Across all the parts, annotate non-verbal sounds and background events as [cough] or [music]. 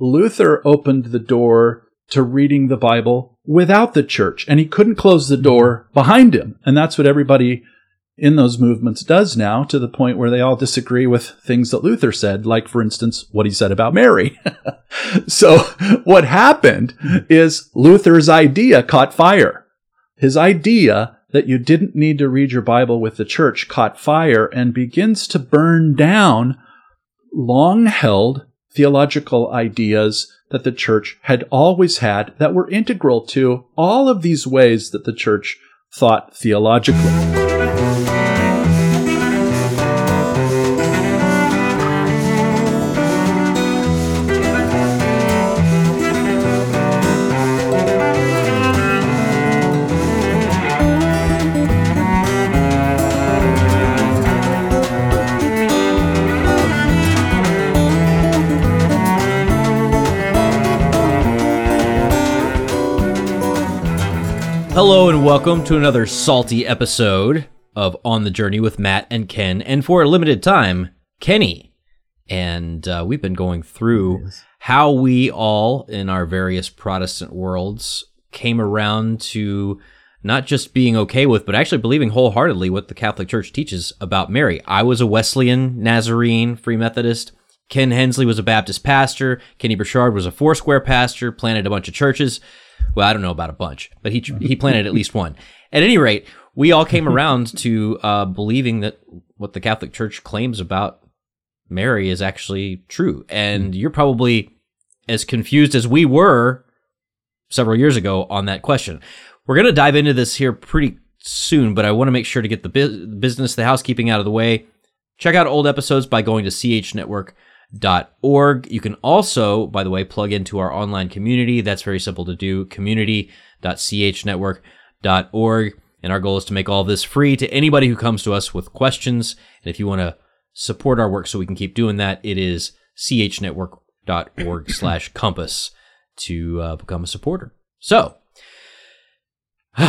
Luther opened the door to reading the Bible without the church, and he couldn't close the door behind him. And that's what everybody in those movements does now to the point where they all disagree with things that Luther said, like, for instance, what he said about Mary. [laughs] so what happened is Luther's idea caught fire. His idea that you didn't need to read your Bible with the church caught fire and begins to burn down long held theological ideas that the church had always had that were integral to all of these ways that the church thought theologically. Hello and welcome to another salty episode of On the Journey with Matt and Ken, and for a limited time, Kenny. And uh, we've been going through how we all, in our various Protestant worlds, came around to not just being okay with, but actually believing wholeheartedly what the Catholic Church teaches about Mary. I was a Wesleyan, Nazarene, Free Methodist. Ken Hensley was a Baptist pastor. Kenny Burchard was a Foursquare pastor, planted a bunch of churches. Well, I don't know about a bunch, but he he planted at least one. At any rate, we all came [laughs] around to uh, believing that what the Catholic Church claims about Mary is actually true. And you're probably as confused as we were several years ago on that question. We're going to dive into this here pretty soon, but I want to make sure to get the bu- business, the housekeeping out of the way. Check out old episodes by going to chnetwork.com org. You can also, by the way, plug into our online community. That's very simple to do. Community.chnetwork.org. And our goal is to make all this free to anybody who comes to us with questions. And if you want to support our work so we can keep doing that, it is chnetwork.org slash compass to uh, become a supporter. So, [sighs]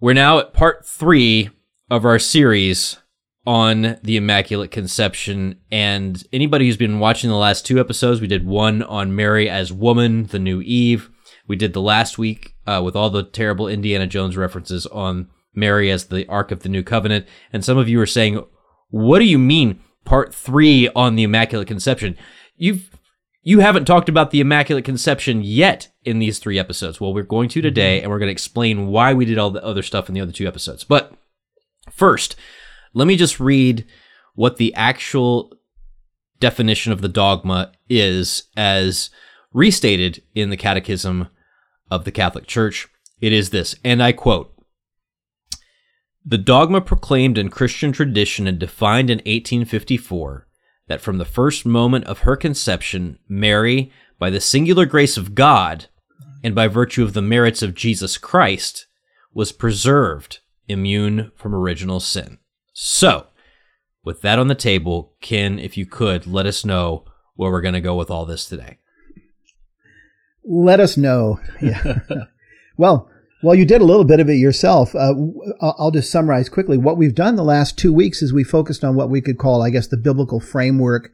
we're now at part three of our series on the Immaculate Conception. And anybody who's been watching the last two episodes, we did one on Mary as woman, the new Eve. We did the last week uh, with all the terrible Indiana Jones references on Mary as the Ark of the New Covenant. And some of you are saying, what do you mean part three on the Immaculate Conception? You've you haven't talked about the Immaculate Conception yet in these three episodes. Well, we're going to today, and we're going to explain why we did all the other stuff in the other two episodes. But first, let me just read what the actual definition of the dogma is as restated in the Catechism of the Catholic Church. It is this, and I quote The dogma proclaimed in Christian tradition and defined in 1854 that from the first moment of her conception, Mary, by the singular grace of God and by virtue of the merits of Jesus Christ, was preserved immune from original sin. So, with that on the table, Ken, if you could, let us know where we're going to go with all this today. Let us know. [laughs] Yeah. well, well, you did a little bit of it yourself. Uh, I'll just summarize quickly. What we've done the last two weeks is we focused on what we could call, I guess, the biblical framework.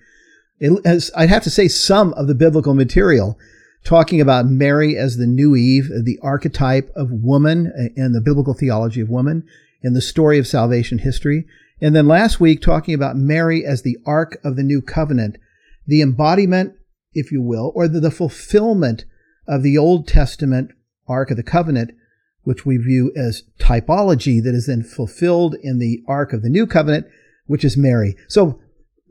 It has, I'd have to say some of the biblical material, talking about Mary as the new Eve, the archetype of woman and the biblical theology of woman, in the story of salvation history. And then last week, talking about Mary as the Ark of the New Covenant, the embodiment, if you will, or the, the fulfillment of the Old Testament Ark of the Covenant, which we view as typology that is then fulfilled in the Ark of the New Covenant, which is Mary. So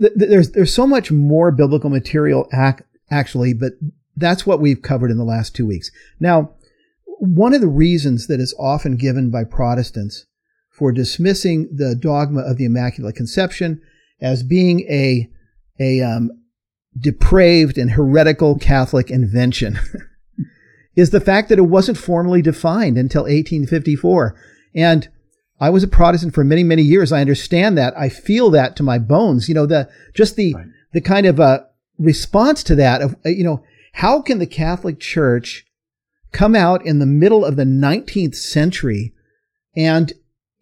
th- there's there's so much more biblical material ac- actually, but that's what we've covered in the last two weeks. Now, one of the reasons that is often given by Protestants for dismissing the dogma of the Immaculate Conception as being a, a um, depraved and heretical Catholic invention [laughs] is the fact that it wasn't formally defined until 1854. And I was a Protestant for many, many years. I understand that. I feel that to my bones. You know, the just the right. the kind of uh, response to that of uh, you know how can the Catholic Church come out in the middle of the 19th century and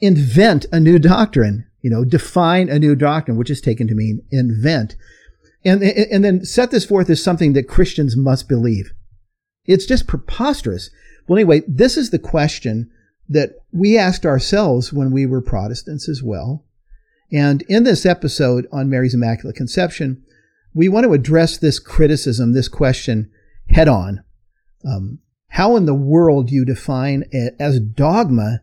invent a new doctrine, you know, define a new doctrine, which is taken to mean invent. and, and then set this forth as something that Christians must believe. It's just preposterous. Well, anyway, this is the question that we asked ourselves when we were Protestants as well. And in this episode on Mary's Immaculate Conception, we want to address this criticism, this question head on. Um, how in the world do you define it as dogma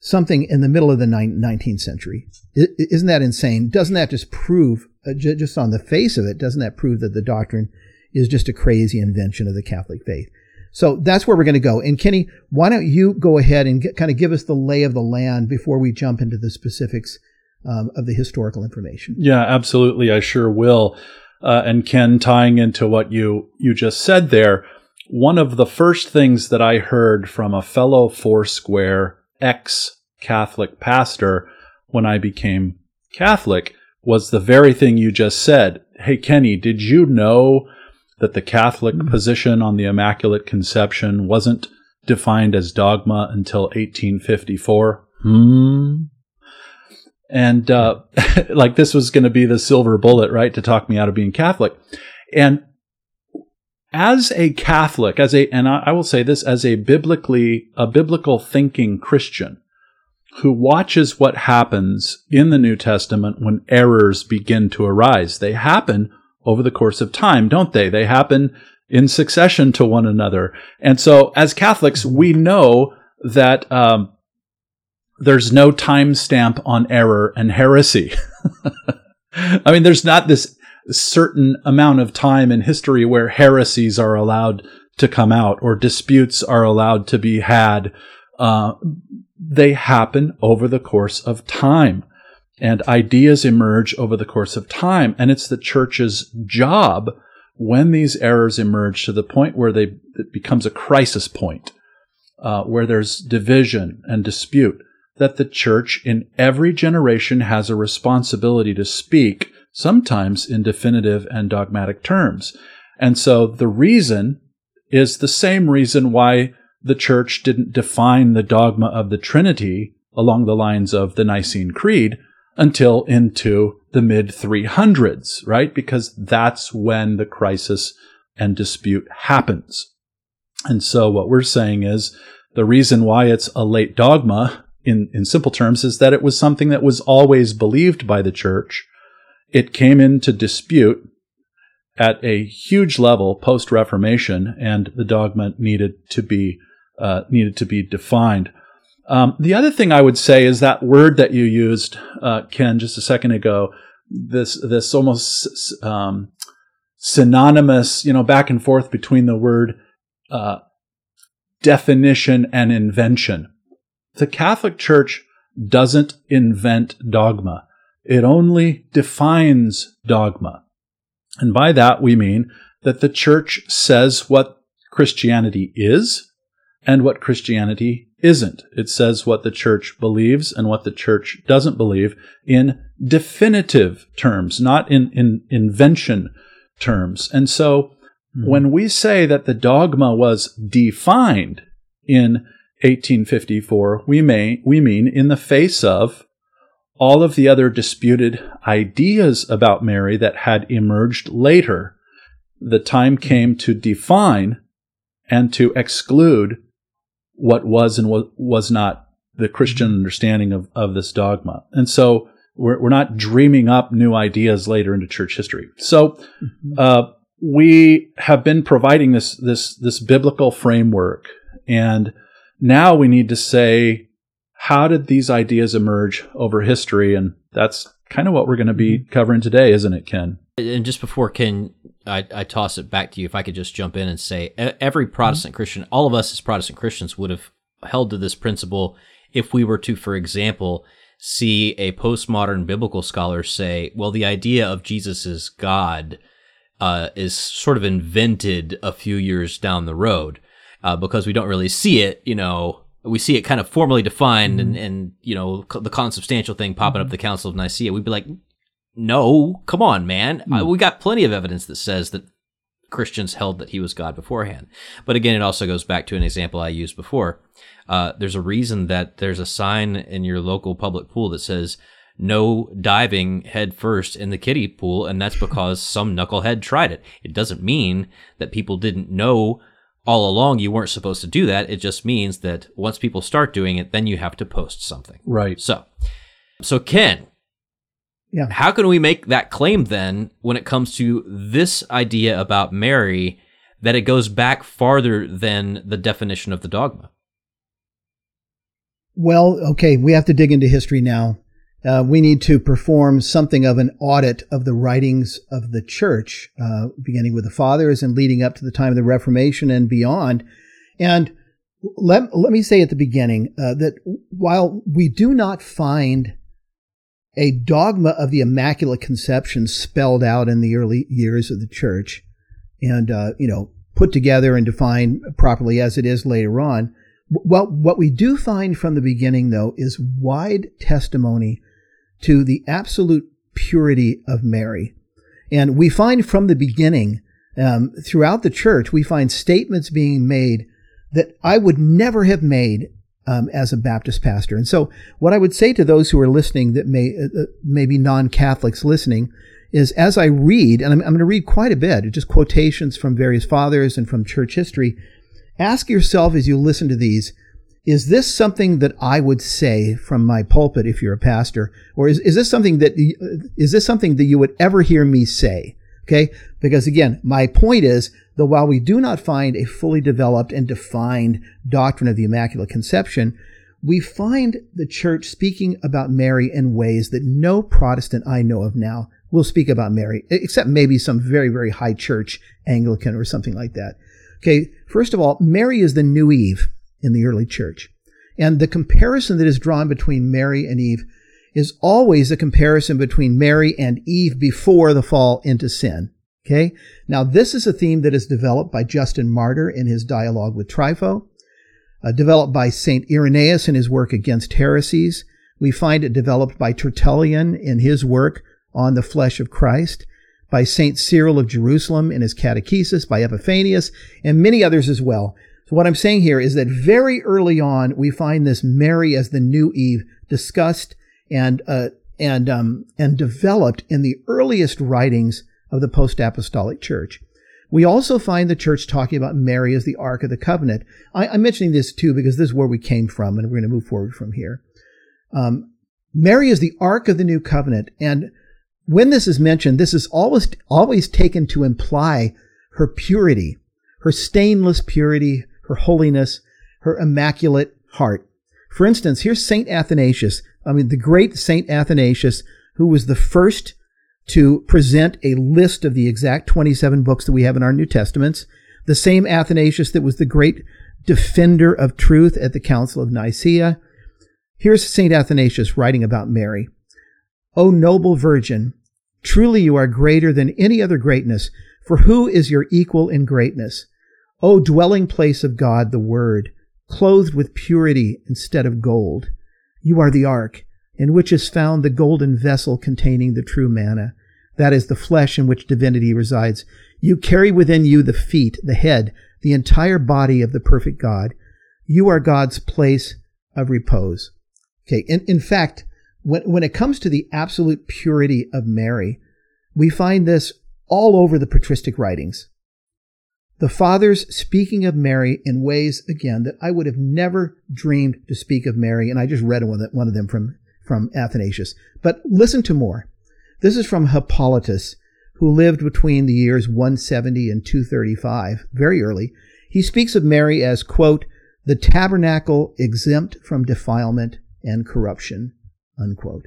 something in the middle of the 19th century? Isn't that insane? Doesn't that just prove, uh, just on the face of it, doesn't that prove that the doctrine is just a crazy invention of the Catholic faith? So that's where we're going to go. And Kenny, why don't you go ahead and get, kind of give us the lay of the land before we jump into the specifics um, of the historical information? Yeah, absolutely. I sure will. Uh, and Ken, tying into what you you just said there, one of the first things that I heard from a fellow Foursquare ex Catholic pastor when I became Catholic was the very thing you just said. Hey, Kenny, did you know that the Catholic mm-hmm. position on the Immaculate Conception wasn't defined as dogma until 1854? Hmm. And uh, [laughs] like this was going to be the silver bullet, right, to talk me out of being Catholic. And as a Catholic, as a, and I will say this, as a biblically, a biblical thinking Christian who watches what happens in the New Testament when errors begin to arise. They happen over the course of time, don't they? They happen in succession to one another. And so as Catholics, we know that, um, there's no timestamp on error and heresy. [laughs] I mean, there's not this certain amount of time in history where heresies are allowed to come out or disputes are allowed to be had. Uh, they happen over the course of time and ideas emerge over the course of time. And it's the church's job when these errors emerge to the point where they, it becomes a crisis point, uh, where there's division and dispute that the church in every generation has a responsibility to speak, sometimes in definitive and dogmatic terms. And so the reason is the same reason why the church didn't define the dogma of the Trinity along the lines of the Nicene Creed until into the mid 300s, right? Because that's when the crisis and dispute happens. And so what we're saying is the reason why it's a late dogma in, in simple terms, is that it was something that was always believed by the church. It came into dispute at a huge level post Reformation, and the dogma needed to be uh, needed to be defined. Um, the other thing I would say is that word that you used, uh, Ken, just a second ago. This this almost um, synonymous, you know, back and forth between the word uh, definition and invention. The Catholic Church doesn't invent dogma. It only defines dogma. And by that we mean that the church says what Christianity is and what Christianity isn't. It says what the church believes and what the church doesn't believe in definitive terms, not in, in invention terms. And so mm-hmm. when we say that the dogma was defined in 1854, we may we mean in the face of all of the other disputed ideas about Mary that had emerged later. The time came to define and to exclude what was and was not the Christian understanding of, of this dogma. And so we're, we're not dreaming up new ideas later into church history. So, mm-hmm. uh, we have been providing this, this, this biblical framework and now we need to say, how did these ideas emerge over history? And that's kind of what we're going to be mm-hmm. covering today, isn't it, Ken? And just before Ken, I, I, toss it back to you, if I could just jump in and say, every Protestant mm-hmm. Christian, all of us as Protestant Christians would have held to this principle if we were to, for example, see a postmodern biblical scholar say, well, the idea of Jesus as God uh, is sort of invented a few years down the road uh, because we don't really see it, you know, we see it kind of formally defined mm-hmm. and, and, you know, the consubstantial thing popping mm-hmm. up the Council of Nicaea. We'd be like, no, come on, man. Mm-hmm. Uh, we got plenty of evidence that says that Christians held that he was God beforehand. But again, it also goes back to an example I used before. Uh, there's a reason that there's a sign in your local public pool that says, no diving head first in the kiddie pool, and that's because some knucklehead tried it. It doesn't mean that people didn't know all along you weren't supposed to do that. It just means that once people start doing it, then you have to post something. Right. So, so Ken, Yeah. how can we make that claim then when it comes to this idea about Mary that it goes back farther than the definition of the dogma? Well, okay, we have to dig into history now. Uh, we need to perform something of an audit of the writings of the church, uh, beginning with the fathers and leading up to the time of the Reformation and beyond. And let, let me say at the beginning uh, that while we do not find a dogma of the Immaculate Conception spelled out in the early years of the church and, uh, you know, put together and defined properly as it is later on, well, what we do find from the beginning, though, is wide testimony to the absolute purity of Mary. And we find from the beginning, um, throughout the church, we find statements being made that I would never have made um, as a Baptist pastor. And so, what I would say to those who are listening that may uh, may be non-Catholics listening is, as I read, and I'm, I'm going to read quite a bit, just quotations from various fathers and from church history. Ask yourself as you listen to these, is this something that I would say from my pulpit if you're a pastor? Or is, is this something that, is this something that you would ever hear me say? Okay. Because again, my point is that while we do not find a fully developed and defined doctrine of the Immaculate Conception, we find the church speaking about Mary in ways that no Protestant I know of now will speak about Mary, except maybe some very, very high church Anglican or something like that. Okay, first of all, Mary is the new Eve in the early church. And the comparison that is drawn between Mary and Eve is always a comparison between Mary and Eve before the fall into sin. Okay, now this is a theme that is developed by Justin Martyr in his dialogue with Trypho, uh, developed by St. Irenaeus in his work against heresies. We find it developed by Tertullian in his work on the flesh of Christ by St. Cyril of Jerusalem in his Catechesis, by Epiphanius, and many others as well. So what I'm saying here is that very early on, we find this Mary as the new Eve discussed and, uh, and, um, and developed in the earliest writings of the post-apostolic church. We also find the church talking about Mary as the Ark of the Covenant. I, am mentioning this too because this is where we came from, and we're going to move forward from here. Um, Mary is the Ark of the New Covenant, and when this is mentioned, this is always, always taken to imply her purity, her stainless purity, her holiness, her immaculate heart. For instance, here's St. Athanasius. I mean, the great St. Athanasius, who was the first to present a list of the exact 27 books that we have in our New Testaments. The same Athanasius that was the great defender of truth at the Council of Nicaea. Here's St. Athanasius writing about Mary. O noble Virgin, truly you are greater than any other greatness, for who is your equal in greatness? O dwelling place of God, the Word, clothed with purity instead of gold. You are the ark, in which is found the golden vessel containing the true manna. That is the flesh in which divinity resides. You carry within you the feet, the head, the entire body of the perfect God. You are God's place of repose. Okay. In, in fact, when, when it comes to the absolute purity of Mary, we find this all over the patristic writings. The fathers speaking of Mary in ways, again, that I would have never dreamed to speak of Mary. And I just read one of them from, from Athanasius. But listen to more. This is from Hippolytus, who lived between the years 170 and 235, very early. He speaks of Mary as, quote, the tabernacle exempt from defilement and corruption, unquote.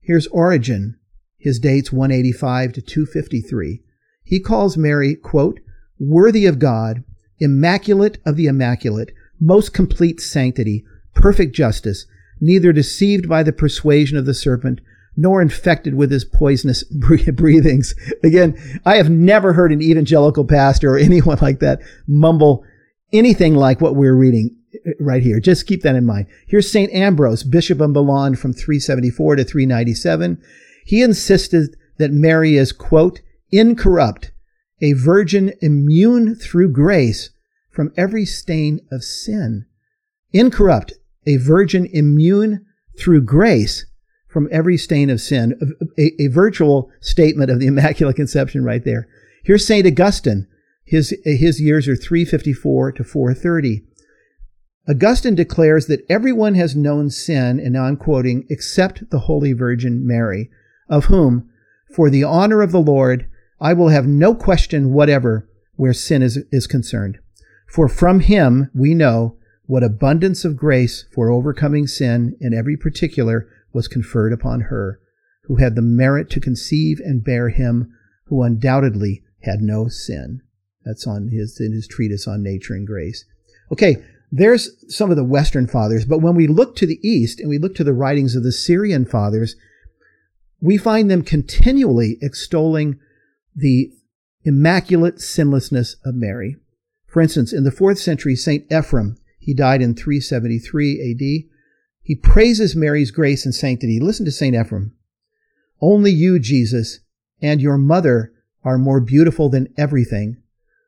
Here's Origen. His dates 185 to 253. He calls Mary, quote, worthy of God, immaculate of the immaculate, most complete sanctity, perfect justice, neither deceived by the persuasion of the serpent, nor infected with his poisonous [laughs] breathings. Again, I have never heard an evangelical pastor or [laughs] anyone like that mumble anything like what we're reading eh, right here. Just keep that in mind. Here's St. Ambrose, Bishop of Milan from 374 to 397. He insisted that Mary is, quote, incorrupt, a virgin immune through grace from every stain of sin. Incorrupt, a virgin immune through grace from every stain of sin. A, a, virtual statement of the [laughs] Immaculate Conception right there. Here's St. Augustine. His, his years are 354 to 430. Augustine declares that everyone has known sin, and now I'm quoting, except the Holy Virgin Mary, of whom, for the honor of the Lord, I will have no question whatever where sin is, is concerned. For from him we know what abundance of grace for overcoming sin in every particular was conferred upon her, who had the merit to conceive and bear him who undoubtedly had no sin. That's on his in his treatise on nature and grace. Okay, there's some of the Western fathers, but when we look to the East and we look to the writings of the Syrian fathers, we find them continually extolling the immaculate sinlessness of Mary. For instance, in the fourth century, St. Ephrem, he died in 373 AD, he praises Mary's grace and sanctity. Listen to St. Ephrem. Only you, Jesus, and your mother are more beautiful than everything.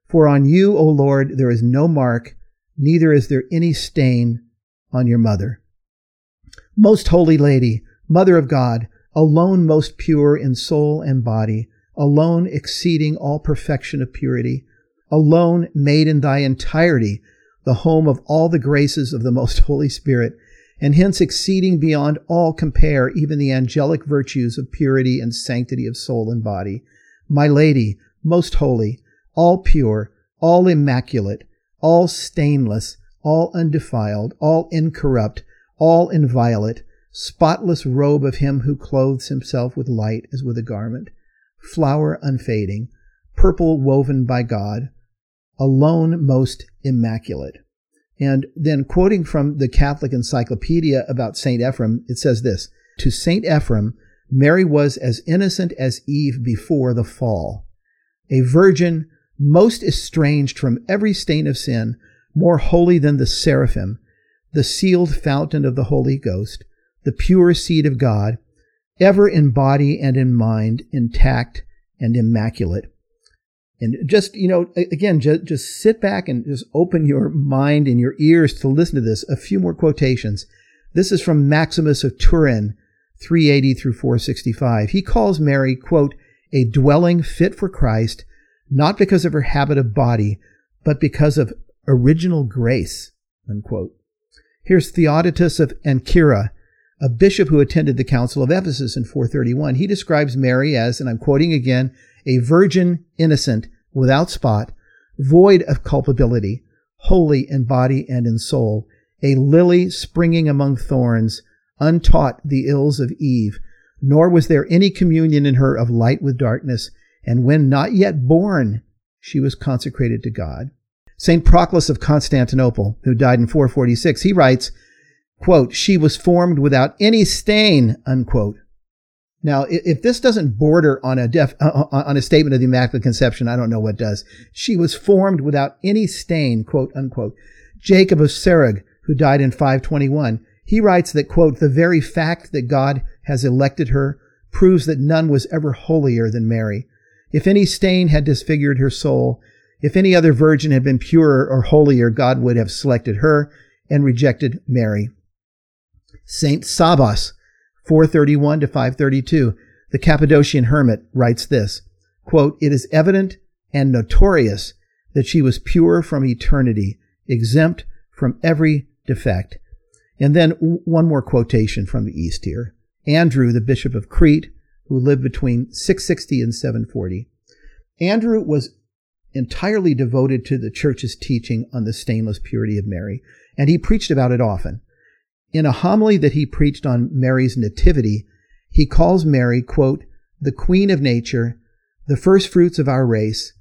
For on you, O Lord, there is no mark, neither is there any stain on your mother. Most holy lady, mother of God, alone most pure in soul and body, alone exceeding all perfection of purity, alone made in thy entirety the home of all the graces of the most [laughs] Holy Spirit, and hence exceeding beyond all compare even the angelic virtues of purity and sanctity of soul and body. My Lady, most holy, all pure, all immaculate, all stainless, all undefiled, all incorrupt, all inviolate, spotless robe of him who clothes himself with light as with a garment, flower unfading, purple woven by God, alone most immaculate. And then quoting from the Catholic Encyclopedia about St. Ephrem, it says this To St. Ephrem, Mary was as innocent as Eve before the fall, a virgin most estranged from every stain of sin, more holy than the seraphim, the sealed fountain of the Holy Ghost, the pure seed of God, ever in body and in mind intact and immaculate. And just, you know, again, just, just sit back and just open your mind and your ears to listen to this. A few more quotations. This is from Maximus of Turin, 380 through 465. He calls Mary, quote, a dwelling fit for Christ, not because of her habit of body, but because of original grace, unquote. Here's Theodotus of Ancyra, a bishop who attended the Council of Ephesus in 431. He describes Mary as, and I'm quoting again, a virgin innocent, without spot, void of culpability, holy in body and in soul, a lily springing among thorns, untaught the ills of Eve, nor was there any communion in her of light with darkness, and when not yet born, she was consecrated to God. St. Proclus of Constantinople, who died in 446, he writes, quote, she was formed without any stain, unquote. Now, if this doesn't border on a def, uh, uh, on a statement of the Immaculate Conception, I don't know what does. She was formed without any stain, quote unquote. Jacob of Serug, who died in 521, he writes that, quote, the very fact that God has elected her proves that none was ever holier than Mary. If any stain had disfigured her soul, if any other virgin had been purer or holier, God would have selected her and rejected Mary. Saint Sabas, 431 to 532, the Cappadocian hermit writes this, quote, It is evident and notorious that she was pure from eternity, exempt from every defect. And then one more quotation from the East here. Andrew, the Bishop of Crete, who lived between 660 and 740. Andrew was entirely devoted to the church's teaching on the stainless purity of Mary, and he preached about it often. In a homily that he preached on Mary's nativity, he calls Mary, quote, the queen of nature, the first fruits of our race,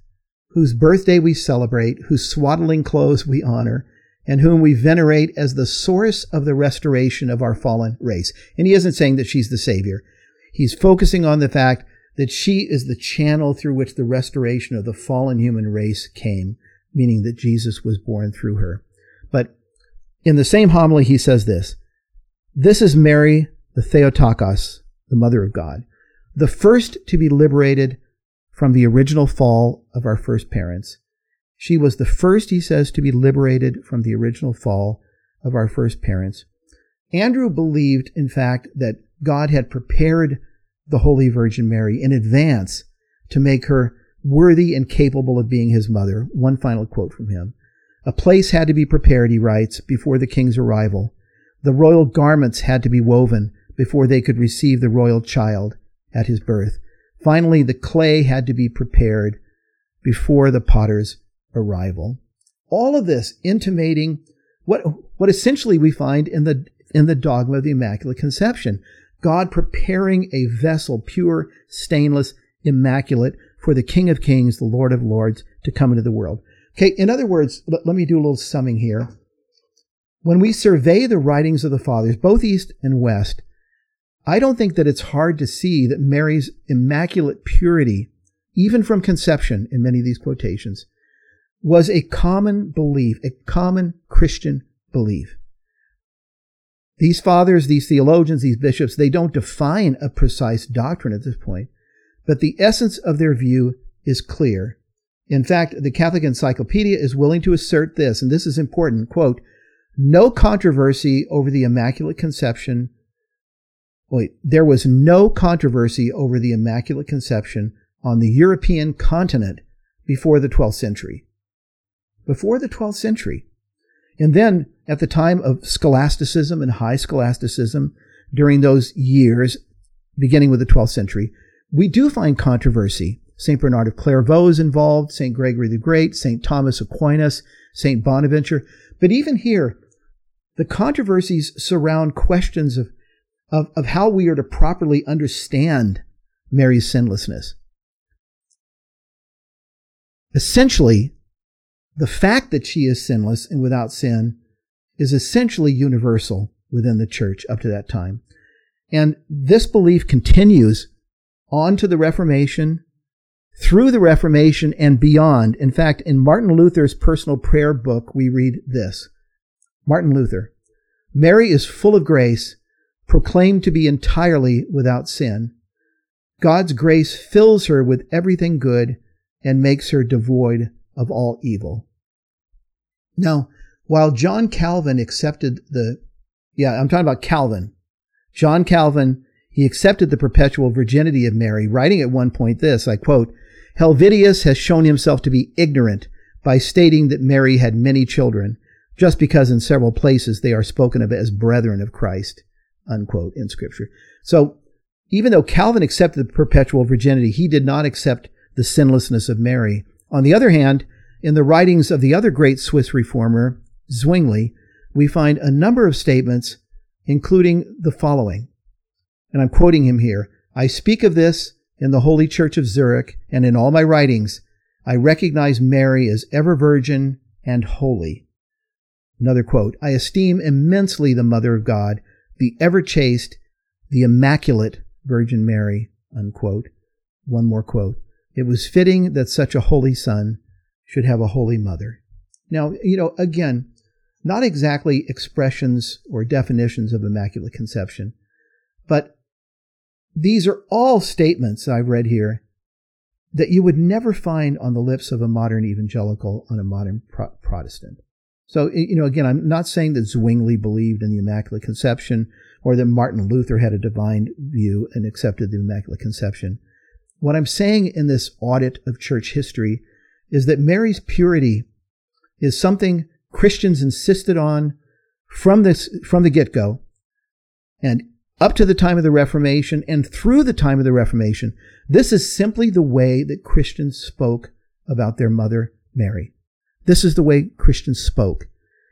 whose birthday we celebrate, whose swaddling clothes we honor, and whom we venerate as the source of the restoration of our fallen race. And he isn't saying that she's the savior. He's focusing on the fact that she is the channel through which the restoration of the fallen human race came, meaning that Jesus was born through her. In the same homily, he says this This is Mary, the Theotokos, the Mother of God, the first to be liberated from the original fall of our first parents. She was the first, he says, to be liberated from the original fall of our first parents. Andrew believed, in fact, that God had prepared the Holy Virgin Mary in advance to make her worthy and capable of being his mother. One final quote from him. A place had to be prepared, he writes, before the king's arrival. The royal garments had to be woven before they could receive the royal child at his birth. Finally, the clay had to be prepared before the potter's arrival. All of this intimating what, what essentially we find in the, in the dogma of the Immaculate Conception. God preparing a vessel, pure, stainless, immaculate, for the King of Kings, the Lord of Lords, to come into the world. Okay, in other words, let, let me do a little summing here. When we survey the writings of the fathers, both East and West, I don't think that it's hard to see that Mary's immaculate purity, even from conception in many of these quotations, was a common belief, a common Christian belief. These fathers, these theologians, these bishops, they don't define a precise doctrine at this point, but the essence of their view is clear. In fact, the Catholic Encyclopedia is willing to assert this, and this is important, quote, no controversy over the Immaculate Conception. Wait, there was no controversy over the Immaculate Conception on the European continent before the 12th century. Before the 12th century. And then at the time of scholasticism and high scholasticism, during those years, beginning with the 12th century, we do find controversy. St. Bernard of Clairvaux is involved, St. Gregory the Great, St. Thomas Aquinas, St. Bonaventure. But even here, the controversies surround questions of, of, of how we are to properly understand Mary's sinlessness. Essentially, the fact that she is sinless and without sin is essentially universal within the church up to that time. And this belief continues on to the Reformation, through the Reformation, and beyond. In fact, in Martin Luther's personal prayer book, we read this Martin Luther Mary is full of grace, proclaimed to be entirely without sin. God's grace fills her with everything good and makes her devoid of all evil. Now, while John Calvin accepted the, yeah, I'm talking about Calvin. John Calvin, he accepted the perpetual virginity of Mary, writing at one point this, I quote, Helvidius has shown himself to be ignorant by stating that Mary had many children, just because in several places they are spoken of as brethren of Christ, unquote, in Scripture. So, even though Calvin accepted the perpetual virginity, he did not accept the sinlessness of Mary. On the other hand, in the writings of the other great Swiss reformer, Zwingli, we find a number of statements, including the following. And I'm quoting him here. I speak of this in the Holy Church of Zurich and in all my writings. I recognize Mary as ever virgin and holy. Another quote I esteem immensely the Mother of God, the ever chaste, the immaculate Virgin Mary. Unquote. One more quote. It was fitting that such a holy son should have a holy mother. Now, you know, again, not exactly expressions or definitions of Immaculate Conception, but these are all statements I've read here that you would never find on the lips of a modern evangelical, on a modern pro- Protestant. So, you know, again, I'm not saying that Zwingli believed in the Immaculate Conception or that Martin Luther had a divine view and accepted the Immaculate Conception. What I'm saying in this audit of church history is that Mary's purity is something Christians insisted on from this, from the get-go and up to the time of the Reformation and through the time of the Reformation. This is simply the way that Christians spoke about their mother, Mary. This is the way Christians spoke.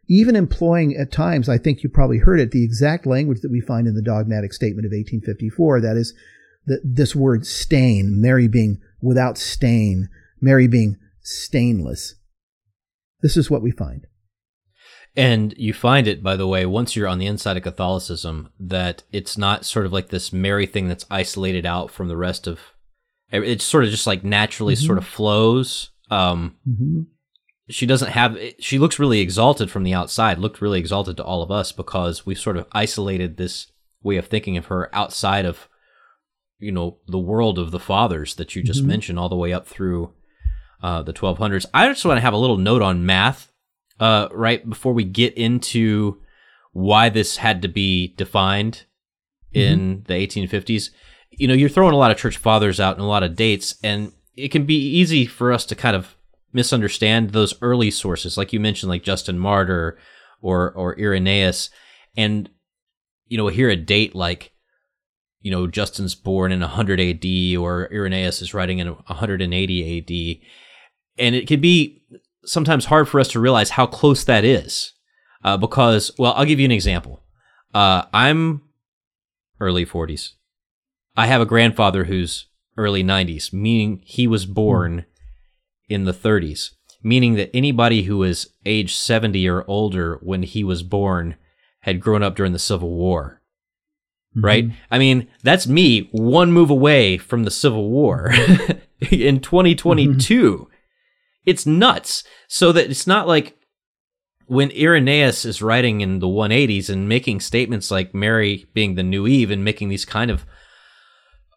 Even employing at times, I think you probably heard it, the exact language that we find in the dogmatic statement of 1854. That is, the, this word stain, Mary being without stain, Mary being stainless. This is what we find. And you find it, by the way, once you're on the inside of Catholicism, that it's not sort of like this Mary thing that's isolated out from the rest of. It's sort of just like naturally mm-hmm. sort of flows. Um, mm-hmm she doesn't have she looks really exalted from the outside looked really exalted to all of us because we sort of isolated this way of thinking of her outside of you know the world of the fathers that you just mm-hmm. mentioned all the way up through uh, the 1200s i just want to have a little note on math uh, right before we get into why this had to be defined in the 1850s, you know, you're throwing a lot of church fathers out and a lot of dates, and it can be easy for us to kind of misunderstand those early sources, like you mentioned, like Justin Martyr or or Irenaeus, and you know, hear a date like, you know, Justin's born in 100 AD or Irenaeus is writing in 180 AD, and it can be sometimes hard for us to realize how close that is, uh, because well, I'll give you an example. Uh, I'm early 40s. I have a grandfather who's early 90s, meaning he was born in the 30s, meaning that anybody who was age 70 or older when he was born had grown up during the Civil War. Right? I mean, that's me one move away from the Civil War [laughs] in 2022. [laughs] It's nuts. So that it's not like when Irenaeus is writing in the 180s and making statements like Mary being the new Eve and making these kind of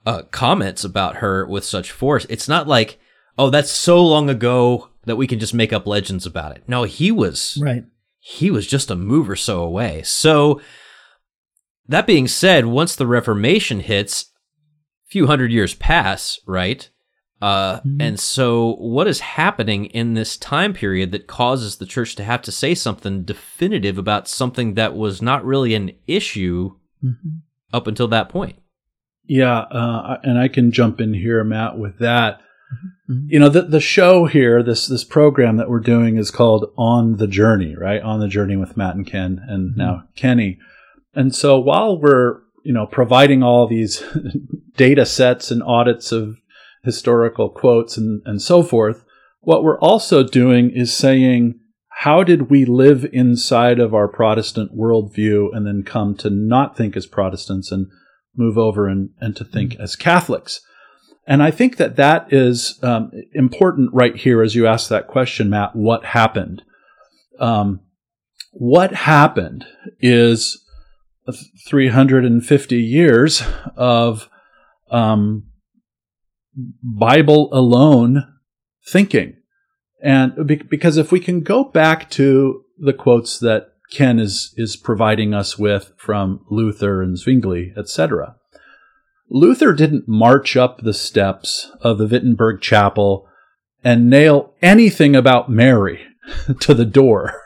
uh, comments about her with such force, it's not like, oh, that's so long ago that we can just make up legends about it. No, he was Right. he was just a move or so away. So that being said, once the Reformation hits, a few hundred years pass, right? Uh, mm-hmm. And so, what is happening in this time period that causes the church to have to say something definitive about something that was not really an issue mm-hmm. up until that point? Yeah, uh, and I can jump in here, Matt, with that. Mm-hmm. You know, the the show here, this this program that we're doing is called On the Journey, right? On the Journey with Matt and Ken, and now Kenny. And so while we're you know providing all these [laughs] data sets and audits of historical quotes and, and so forth, what we're also doing is saying, how did we live inside of our Protestant worldview and then come to not think as Protestants and move over and, and to think as Catholics? And I think that that is um, important right here as you ask that question, Matt. What happened? Um, what happened is 350 years of um, Bible alone thinking. And because if we can go back to the quotes that Ken is, is providing us with from Luther and Zwingli, etc., Luther didn't march up the steps of the Wittenberg Chapel and nail anything about Mary [laughs] to the door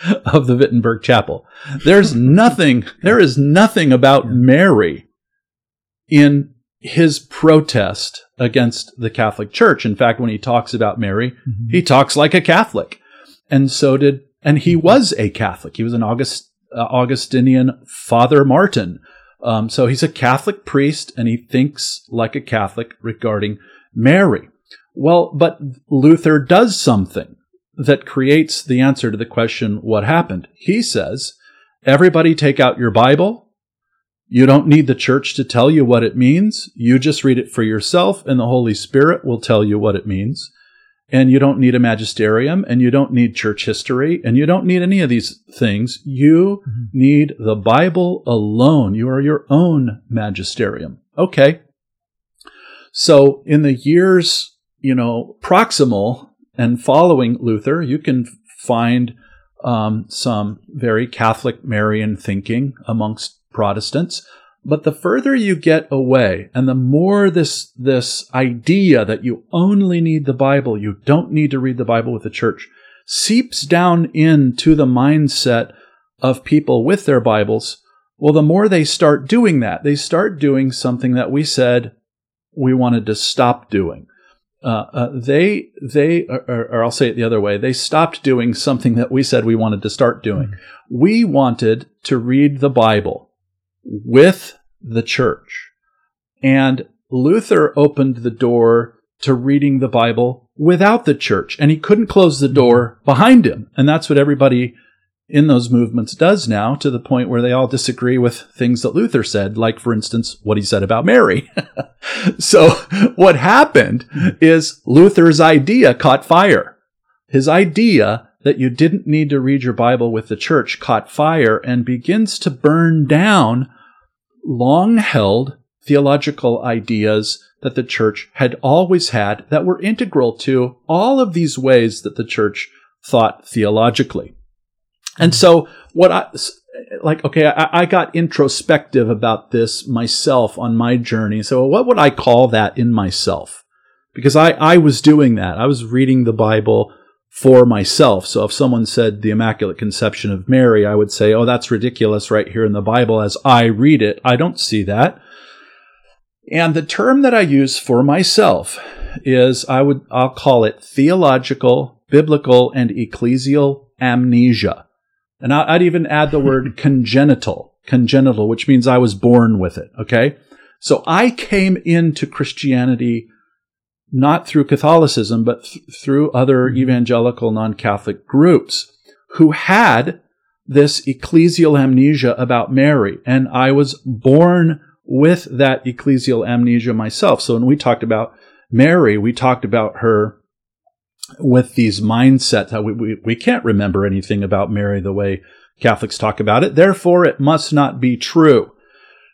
[laughs] of the Wittenberg Chapel. There's nothing, there is nothing about Mary in his protest against the Catholic Church. In fact, when he talks about Mary, he talks like a Catholic. And so did, and he was a Catholic. He was an August, uh, Augustinian Father Martin. Um, so he's a Catholic priest and he thinks like a Catholic regarding Mary. Well, but Luther does something that creates the answer to the question, what happened? He says, everybody take out your Bible. You don't need the church to tell you what it means. You just read it for yourself and the Holy Spirit will tell you what it means. And you don't need a magisterium and you don't need church history and you don't need any of these things. You need the Bible alone. You are your own magisterium. Okay. So in the years, you know, proximal and following Luther, you can find um, some very Catholic Marian thinking amongst Protestants. But the further you get away, and the more this this idea that you only need the Bible, you don't need to read the Bible with the church, seeps down into the mindset of people with their Bibles. Well, the more they start doing that, they start doing something that we said we wanted to stop doing. Uh, uh, they they or, or I'll say it the other way. They stopped doing something that we said we wanted to start doing. We wanted to read the Bible with the church, and Luther opened the door to reading the Bible without the church, and he couldn't close the door mm-hmm. behind him. And that's what everybody in those movements does now to the point where they all disagree with things that Luther said, like, for instance, what he said about Mary. [laughs] so what happened mm-hmm. is Luther's idea caught fire. His idea that you didn't need to read your Bible with the church caught fire and begins to burn down long held theological ideas that the church had always had that were integral to all of these ways that the church thought theologically. And so what I, like, okay, I, I got introspective about this myself on my journey. So what would I call that in myself? Because I, I was doing that. I was reading the Bible for myself. So if someone said the Immaculate Conception of Mary, I would say, oh, that's ridiculous right here in the Bible as I read it. I don't see that. And the term that I use for myself is I would, I'll call it theological, biblical, and ecclesial amnesia. And I'd even add the word [laughs] congenital, congenital, which means I was born with it. Okay. So I came into Christianity not through Catholicism, but th- through other mm-hmm. evangelical non-Catholic groups who had this ecclesial amnesia about Mary. And I was born with that ecclesial amnesia myself. So when we talked about Mary, we talked about her with these mindsets. We, we, we can't remember anything about Mary the way Catholics talk about it. Therefore, it must not be true.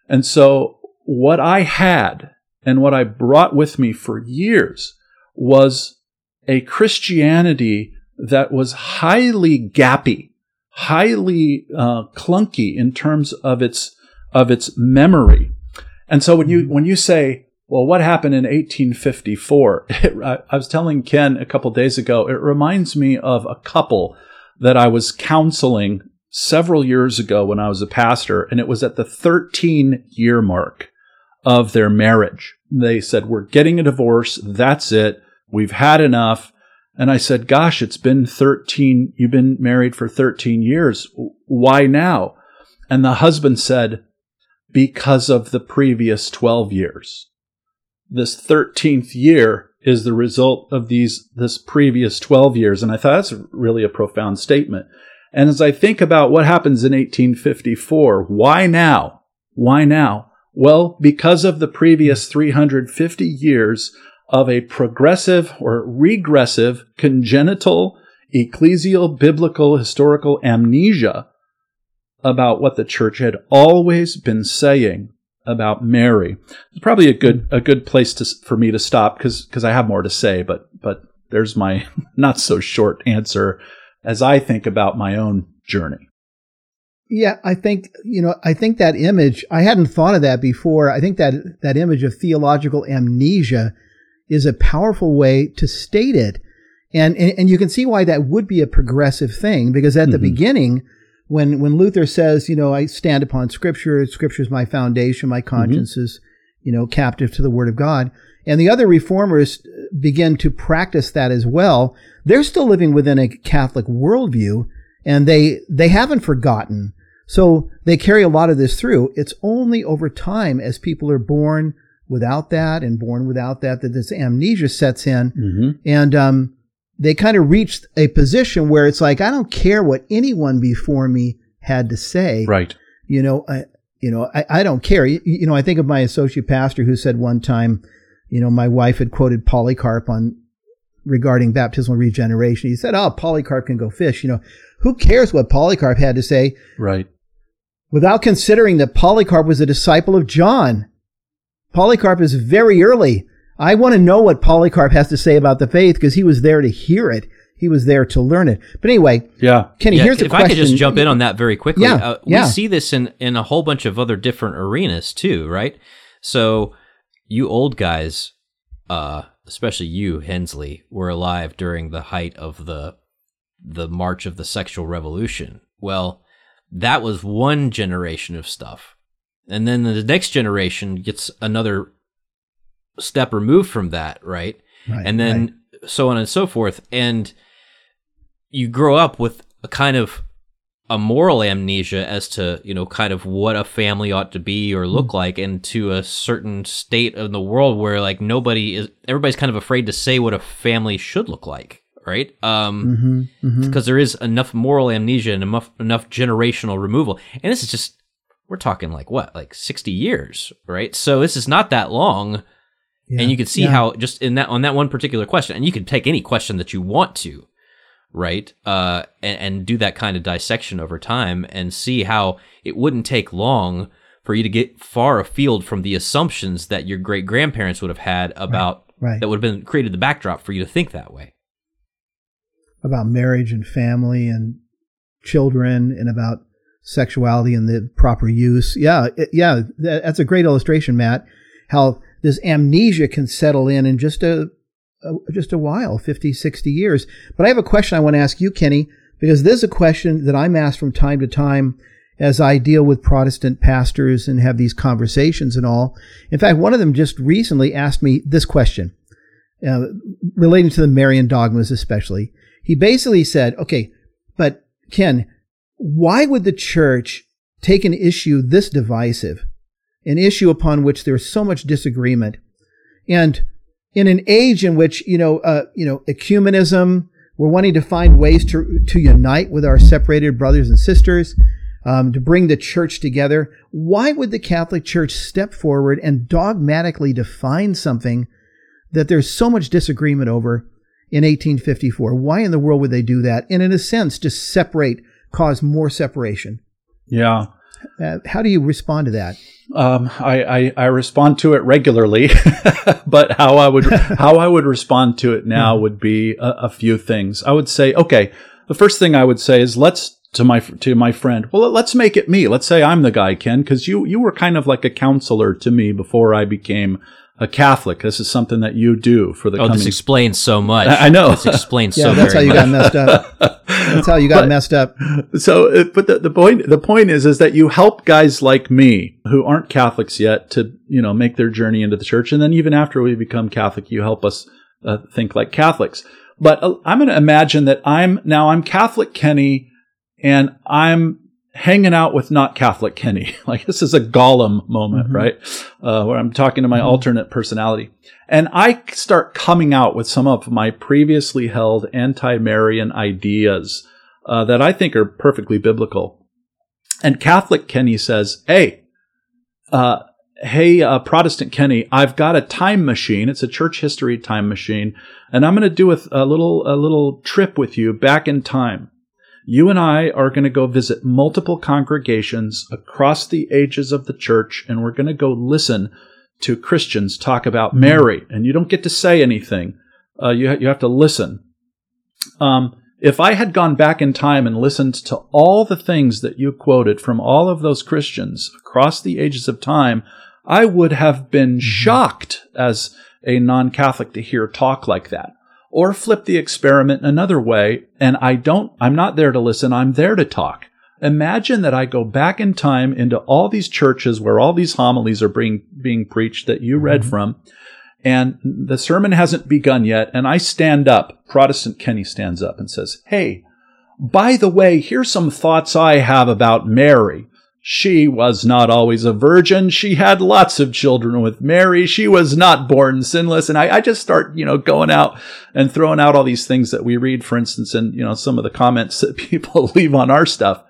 And so what I had and what I brought with me for years was a Christianity that was highly gappy, highly uh, clunky in terms of its of its memory. And so when you when you say, well, what happened in 1854? [laughs] It, I, I was telling Ken a couple days ago. It reminds me of a couple that I was counseling several years ago when I was a pastor, and it was at the 13 year mark of their marriage. They said, We're getting a divorce. That's it. We've had enough. And I said, Gosh, it's been 13, you've been married for 13 years. Why now? And the husband said, Because of the previous 12 years. This 13th year is the result of these, this previous 12 years. And I thought that's really a profound statement. And as I think about what happens in 1854, why now? Why now? Well, because of the previous 350 years of a progressive or regressive congenital ecclesial biblical historical amnesia about what the church had always been saying about Mary. It's probably a good a good place to, for me to stop because because I have more to say, but but there's my [laughs] not so short answer as I think about my own journey. Yeah, I think, you know, I think that image, I hadn't thought of that before. I think that that image of theological amnesia is a powerful way to state it. And, and, and you can see why that would be a progressive thing because at mm-hmm. the beginning, when, when Luther says, you know, I stand upon scripture, scripture is my foundation, my conscience mm-hmm. is, you know, captive to the word of God. And the other reformers begin to practice that as well. They're still living within a Catholic worldview and they, they haven't forgotten so they carry a lot of this through. It's only over time as people are born without that and born without that that this amnesia sets in. Mm-hmm. And um, they kind of reach a position where it's like, I don't care what anyone before me had to say. Right. You know, I, you know, I, I don't care. You, you know, I think of my associate pastor who said one time, you know, my wife had quoted Polycarp on regarding baptismal regeneration. He said, "Oh, Polycarp can go fish." You know, who cares what Polycarp had to say? Right without considering that Polycarp was a disciple of John. Polycarp is very early. I want to know what Polycarp has to say about the faith because he was there to hear it. He was there to learn it. But anyway, yeah, Kenny, yeah, here's a if question. I could just jump in on that very quickly. Yeah, uh, we yeah. see this in, in a whole bunch of other different arenas too, right? So you old guys, uh, especially you, Hensley, were alive during the height of the the march of the sexual revolution. Well, that was one generation of stuff. And then the next generation gets another step removed from that, right? right and then right. so on and so forth. And you grow up with a kind of a moral amnesia as to, you know, kind of what a family ought to be or look mm. like and to a certain state in the world where like nobody is everybody's kind of afraid to say what a family should look like right? Um, because mm-hmm, mm-hmm. there is enough moral amnesia and enough enough generational removal, and this is just we're talking like what, like sixty years, right? So this is not that long, yeah. and you can see yeah. how just in that on that one particular question, and you can take any question that you want to, right? Uh, and, and do that kind of dissection over time and see how it wouldn't take long for you to get far afield from the assumptions that your great grandparents would have had about right, right. that would have been created the backdrop for you to think that way about marriage and family and children and about sexuality and the proper use. Yeah, it, yeah, that's a great illustration, Matt. How this amnesia can settle in in just a, a, just a while, 50, 60 years. But I have a question I want to ask you, Kenny, because this is a question that I'm asked from time to time as I deal with Protestant pastors and have these conversations and all. In fact, one of them just recently asked me this question, uh, relating to the Marian dogmas especially. He basically said, okay, but Ken, why would the church take an issue this divisive, an issue upon which there's so much disagreement, and in an age in which you know, uh, you know, ecumenism, we're wanting to find ways to to unite with our separated brothers and sisters, um, to bring the church together. Why would the Catholic Church step forward and dogmatically define something that there's so much disagreement over in 1854? Why in the world would they do that? And in a sense, just separate cause more separation. Yeah. Uh, how do you respond to that? Um, I, I, I, respond to it regularly, [laughs] but how I would [laughs] how I would respond to it now mm-hmm. would be a, a, few things. I would say, okay, the first thing I would say is let's to my to my friend. Well, let's make it me. Let's say I'm the guy, Ken, because you you were kind of like a counselor to me before I became a Catholic. This is something that you do for the. Oh, coming... this explains so much. I, I know. This explains yeah, so. That's how you much. got messed up. That's how you got but, messed up. So, uh, but the, the point the point is is that you help guys like me who aren't Catholics yet to you know make their journey into the church, and then even after we become Catholic, you help us uh, think like Catholics. But uh, I'm going to imagine that I'm now I'm Catholic Kenny, and I'm hanging out with not Catholic Kenny. [laughs] like this is a Gollum moment, mm-hmm. right? Uh, where I'm talking to my mm-hmm. alternate personality. And I start coming out with some of my previously held anti-Marian ideas uh, that I think are perfectly biblical. And Catholic Kenny says, "Hey, uh, hey, uh, Protestant Kenny, I've got a time machine. It's a church history time machine, and I'm going to do a, a little a little trip with you back in time." You and I are going to go visit multiple congregations across the ages of the church, and we're going to go listen to Christians talk about mm-hmm. Mary. And you don't get to say anything, uh, you, ha- you have to listen. Um, if I had gone back in time and listened to all the things that you quoted from all of those Christians across the ages of time, I would have been mm-hmm. shocked as a non Catholic to hear talk like that or flip the experiment another way. And I don't, I'm not there to listen. I'm there to talk. Imagine that I go back in time into all these churches where all these homilies are being, being preached that you read mm-hmm. from. And the sermon hasn't begun yet. And I stand up, Protestant Kenny stands up and says, Hey, by the way, here's some thoughts I have about Mary. She was not always a virgin. She had lots of children with Mary. She was not born sinless. And I, I, just start, you know, going out and throwing out all these things that we read, for instance, and, you know, some of the comments [laughs] that people [laughs] leave on our stuff.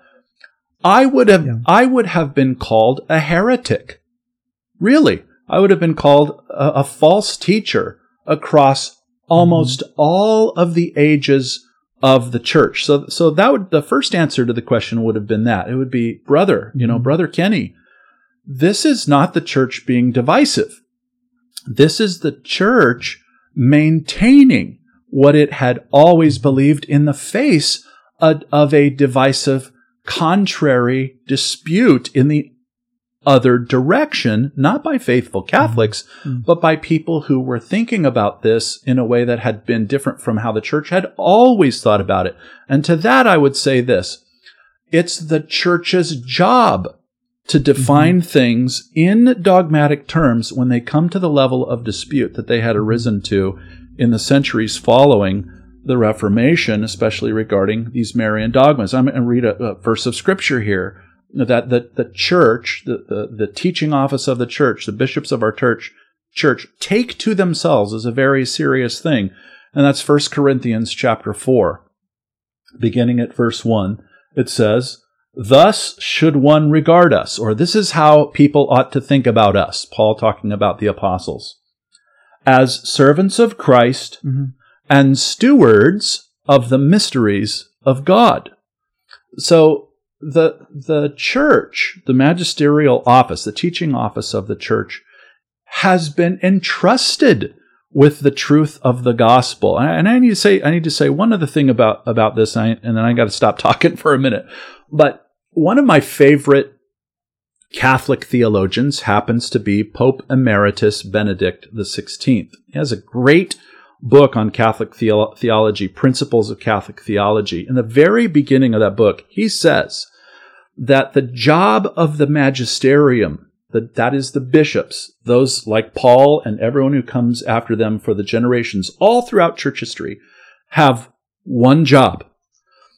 I would have, yeah. I would have been called a heretic. Really. I would have been called a, a false teacher across almost mm-hmm. all of the ages of the church. So, so that would, the first answer to the question would have been that. It would be, brother, you know, mm-hmm. brother Kenny, this is not the church being divisive. This is the church maintaining what it had always believed in the face of, of a divisive, contrary dispute in the other direction, not by faithful Catholics, mm-hmm. but by people who were thinking about this in a way that had been different from how the church had always thought about it. And to that, I would say this. It's the church's job to define mm-hmm. things in dogmatic terms when they come to the level of dispute that they had arisen to in the centuries following the Reformation, especially regarding these Marian dogmas. I'm going to read a, a verse of scripture here that the, the church, the, the, the teaching office of the church, the bishops of our church, church take to themselves is a very serious thing. And that's 1 Corinthians chapter 4. Beginning at verse 1, it says, Thus should one regard us, or this is how people ought to think about us. Paul talking about the apostles. As servants of Christ mm-hmm. and stewards of the mysteries of God. So the the church, the magisterial office, the teaching office of the church, has been entrusted with the truth of the gospel. And I need to say, I need to say one other thing about, about this, and, I, and then I got to stop [laughs] talking for a minute. But one of my favorite Catholic theologians happens to be Pope Emeritus Benedict XVI. He has a great book on Catholic theo- theology, Principles of Catholic Theology. In the very beginning of that book, he says that the job of the magisterium, that, that is the bishops, those like Paul and everyone who comes after them for the generations, all throughout church history, have one job.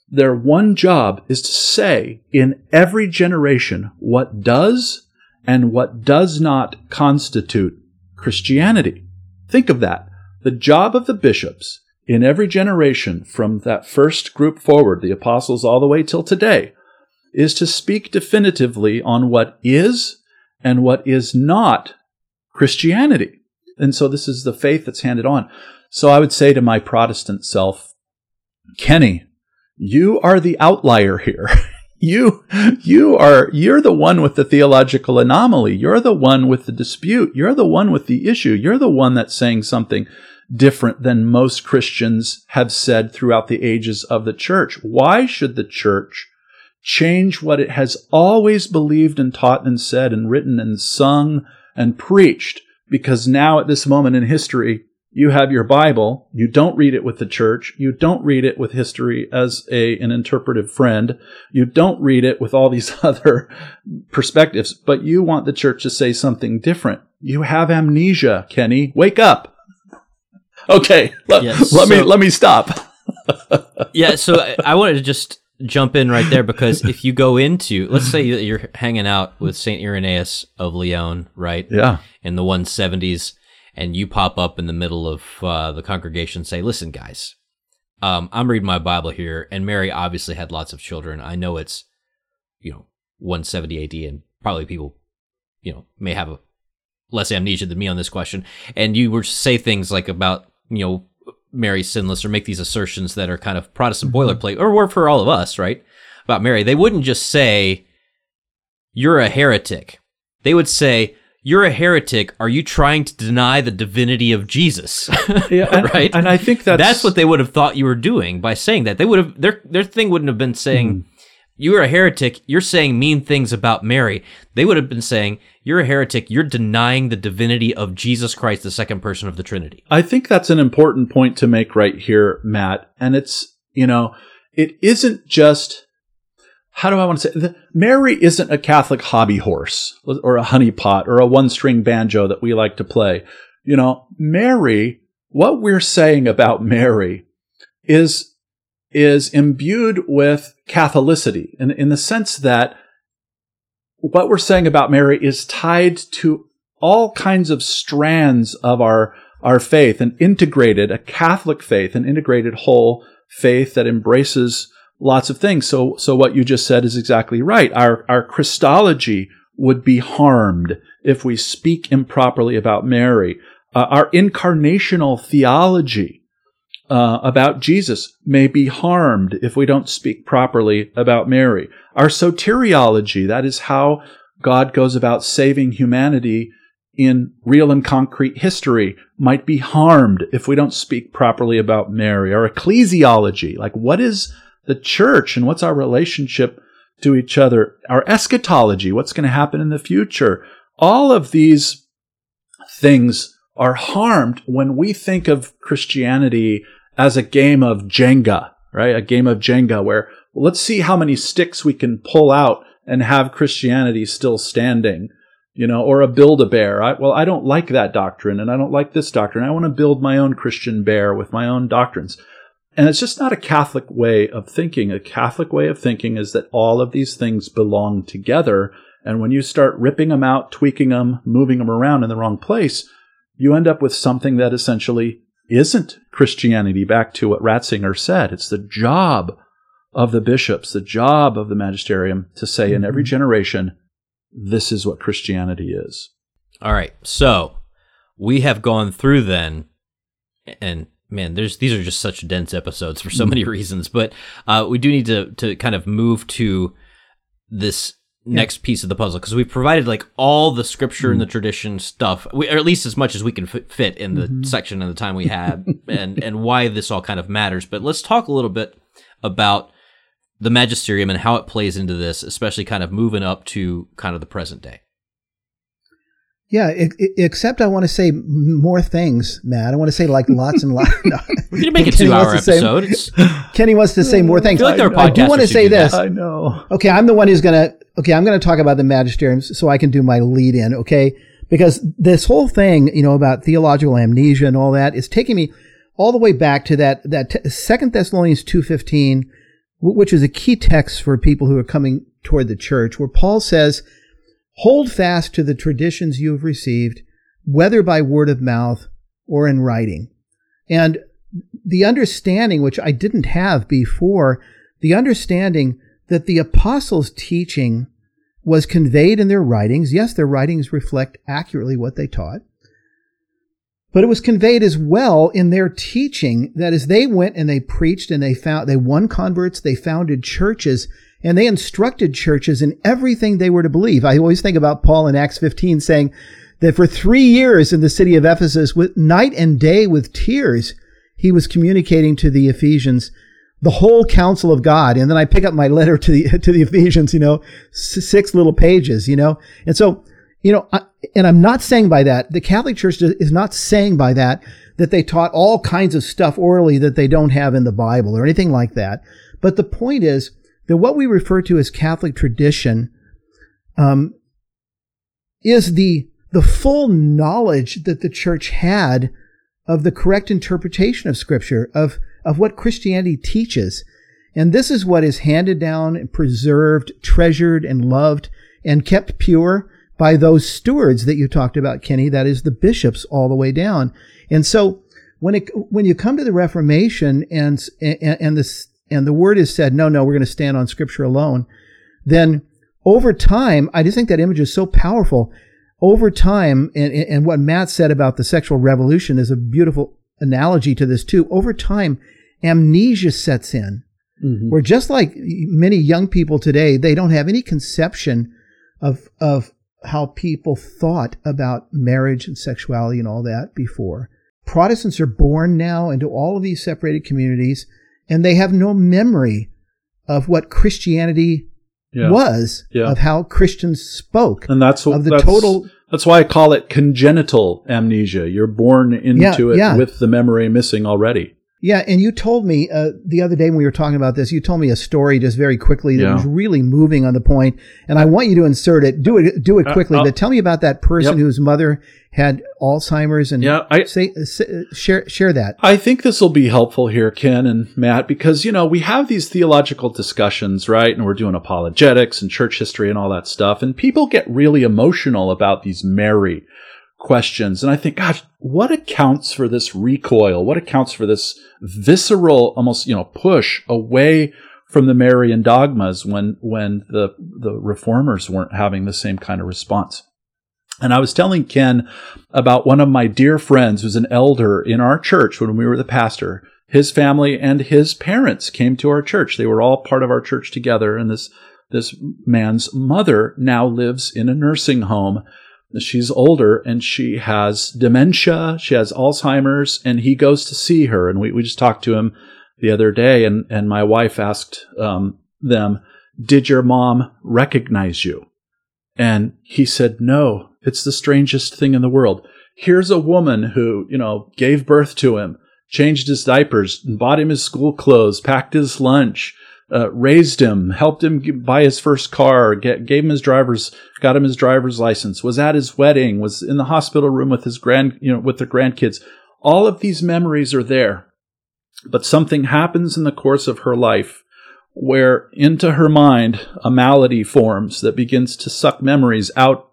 Their one job is to say in every generation what does and what does not constitute Christianity. Think of that. The job of the bishops in every generation from that first group forward, the apostles all the way till today, is to speak definitively on what is and what is not Christianity. And so this is the faith that's handed on. So I would say to my Protestant self, Kenny, you are the outlier here. [laughs] you, you are, you're the one with the theological anomaly. You're the one with the dispute. You're the one with the issue. You're the one that's saying something different than most Christians have said throughout the ages of the church. Why should the church change what it has always believed and taught and said and written and sung and preached? Because now at this moment in history, you have your Bible. You don't read it with the church. You don't read it with history as a, an interpretive friend. You don't read it with all these [laughs] other perspectives, but you want the church to say something different. You have amnesia, Kenny. Wake up. Okay, let, Yes, [laughs] let me let me stop. [laughs] yeah, so I, I wanted to just jump in right there because if you go into, let's say you're hanging out with Saint Irenaeus of Lyon, right? Yeah. In the 170s, and you pop up in the middle of uh, the congregation, and say, "Listen, guys, um, I'm reading my Bible here, and Mary obviously had lots of children. I know it's, you know, 170 AD, and probably people, you know, may have a less amnesia than me on this question. And you were to say things like about, you know, Mary's sinless or make these assertions that are kind of Protestant boilerplate or were for all of us, right? About Mary. They wouldn't just say, you're a heretic. They would say, you're a heretic. Are you trying to deny the divinity of Jesus? [laughs] Yeah, [laughs] and, right? And I think that's That's what they would have thought you were doing by saying that. They would have their their thing wouldn't have been saying Hmm. you're a heretic, you're saying mean things about Mary. They would have been saying you're a heretic, you're denying the divinity of Jesus Christ, the second person of the Trinity. I think that's an important point to make right here, Matt. And it's, you know, it isn't just, how do I want to say, the, Mary isn't a Catholic hobby horse or a honeypot or a one string banjo that we like to play. You know, Mary, what we're saying about Mary is, is imbued with Catholicity in, in the sense that what we're saying about Mary is tied to all kinds of strands of our our faith and integrated a Catholic faith, an integrated whole faith that embraces lots of things. So so what you just said is exactly right. Our our Christology would be harmed if we speak improperly about Mary. Uh, our incarnational theology uh, about Jesus may be harmed if we don't speak properly about Mary. Our soteriology, that is how God goes about saving humanity in real and concrete history, might be harmed if we don't speak properly about Mary. Our ecclesiology, like what is the church and what's our relationship to each other? Our eschatology, what's going to happen in the future? All of these things are harmed when we think of Christianity as a game of Jenga, right? A game of Jenga where well, let's see how many sticks we can pull out and have Christianity still standing, you know, or a build a bear. Well, I don't like that doctrine and I don't like this doctrine. I want to build my own Christian bear with my own doctrines. And it's just not a Catholic way of thinking. A Catholic way of thinking is that all of these things belong together. And when you start ripping them out, tweaking them, moving them around in the wrong place, you end up with something that essentially isn't Christianity. Back to what Ratzinger said. It's the job of the bishops, the job of the magisterium to say in every mm-hmm. generation, this is what Christianity is. All right. So we have gone through then, and man, there's these are just such dense episodes for so many mm. reasons. But uh, we do need to to kind of move to this next piece of the puzzle because we've provided like all the scripture and the mm. tradition stuff, we, or at least as much as we can fit, fit in the mm-hmm. section and the time we have, [laughs] and and why this all kind of matters. But let's talk a little bit about the magisterium and how it plays into this, especially kind of moving up to kind of the present day. Yeah, except I want to say more things, Matt. I want to say like lots and lots. [laughs] No. We can make a Kenny two-hour wants to say- [laughs] Kenny wants to say more things. feel like there are I do want to say do that. this. I know. Okay, I'm the one who's gonna. Okay, I'm gonna talk about the magisterium so I can do my lead in. Okay, because this whole thing, you know, about theological amnesia and all that is taking me all the way back to that that t- Second Thessalonians two fifteen, which is a key text for people who are coming toward the church, where Paul says, "Hold fast to the traditions you have received, whether by word of mouth or in writing." And the understanding, which I didn't have before, the understanding that the apostles' teaching was conveyed in their writings. Yes, their writings reflect accurately what they taught. But it was conveyed as well in their teaching that as they went and they preached and they found, they won converts, they founded churches, and they instructed churches in everything they were to believe. I always think about Paul in Acts 15 saying that for three years in the city of Ephesus, with night and day with tears, he was communicating to the Ephesians the whole counsel of God. And then I pick up my letter to the to the Ephesians, you know, six little pages, you know. And so, you know, I, and I'm not saying by that the Catholic Church is not saying by that that they taught all kinds of stuff orally that they don't have in the Bible or anything like that. But the point is that what we refer to as Catholic tradition um, is the the full knowledge that the church had of the correct interpretation of Scripture, of, of what Christianity teaches. And this is what is handed down and preserved, treasured, and loved, and kept pure by those stewards that you talked about, Kenny. That is the bishops all the way down. And so when it, when you come to the Reformation and, and, and this, and the word is said, no, no, we're going to stand on Scripture alone, then over time, I just think that image is so powerful over time, and, and what Matt said about the sexual revolution is a beautiful analogy to this too. Over time, amnesia sets in, Mhm. where just like many young people today, they don't have any conception of of how people thought about marriage and sexuality and all that before. Protestants are born now into all of these separated communities, and they have no memory of what Christianity Yeah. was, Yeah. of how Christians spoke And that's of the that's, total- That's why I call it congenital amnesia. You're born into Yeah, it with the memory missing already. Yeah, and you told me uh, the other day when we were talking about this, you told me a story just very quickly that Yeah. was really moving on the point, and I want you to insert it. Do it, do it Uh, quickly. I'll- but tell me about that person Yep. whose mother had Alzheimer's, and Yeah, I- say, say share share that. I think this will be helpful here, Ken and Matt, because, you know, we have these theological discussions, right? And we're doing apologetics and church history and all that stuff. And people get really emotional about these Mary questions. And I think, gosh, what accounts for this recoil? What accounts for this visceral, almost, you know, push away from the Marian dogmas when, when the, the reformers weren't having the same kind of response? And I was telling Ken about one of my dear friends who's an elder in our church when we were the pastor. His family and his parents came to our church. They were all part of our church together. And this, this man's mother now lives in a nursing home. She's older and she has dementia. She has Alzheimer's and he goes to see her. And we, we just talked to him the other day and, and my wife asked, um, them, did your mom recognize you? And he said, no, it's the strangest thing in the world. Here's a woman who, you know, gave birth to him, changed his diapers, and bought him his school clothes, packed his lunch, uh, raised him, helped him buy his first car, get, gave him his driver's, got him his driver's license, was at his wedding, was in the hospital room with his grand, you know, with the grandkids. All of these memories are there. But something happens in the course of her life where into her mind a malady forms that begins to suck memories out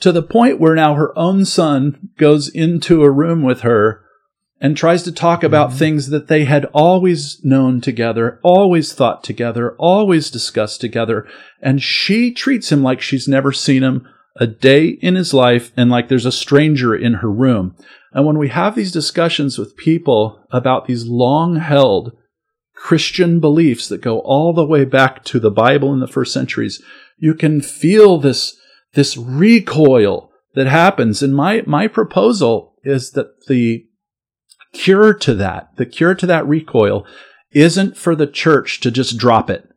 to the point where now her own son goes into a room with her and tries to talk about mm-hmm. things that they had always known together, always thought together, always discussed together. And she treats him like she's never seen him a day in his life and like there's a stranger in her room. And when we have these discussions with people about these long held Christian beliefs that go all the way back to the Bible in the first centuries, you can feel this, this recoil that happens. And my, my proposal is that the cure to that, the cure to that recoil isn't for the church to just drop it,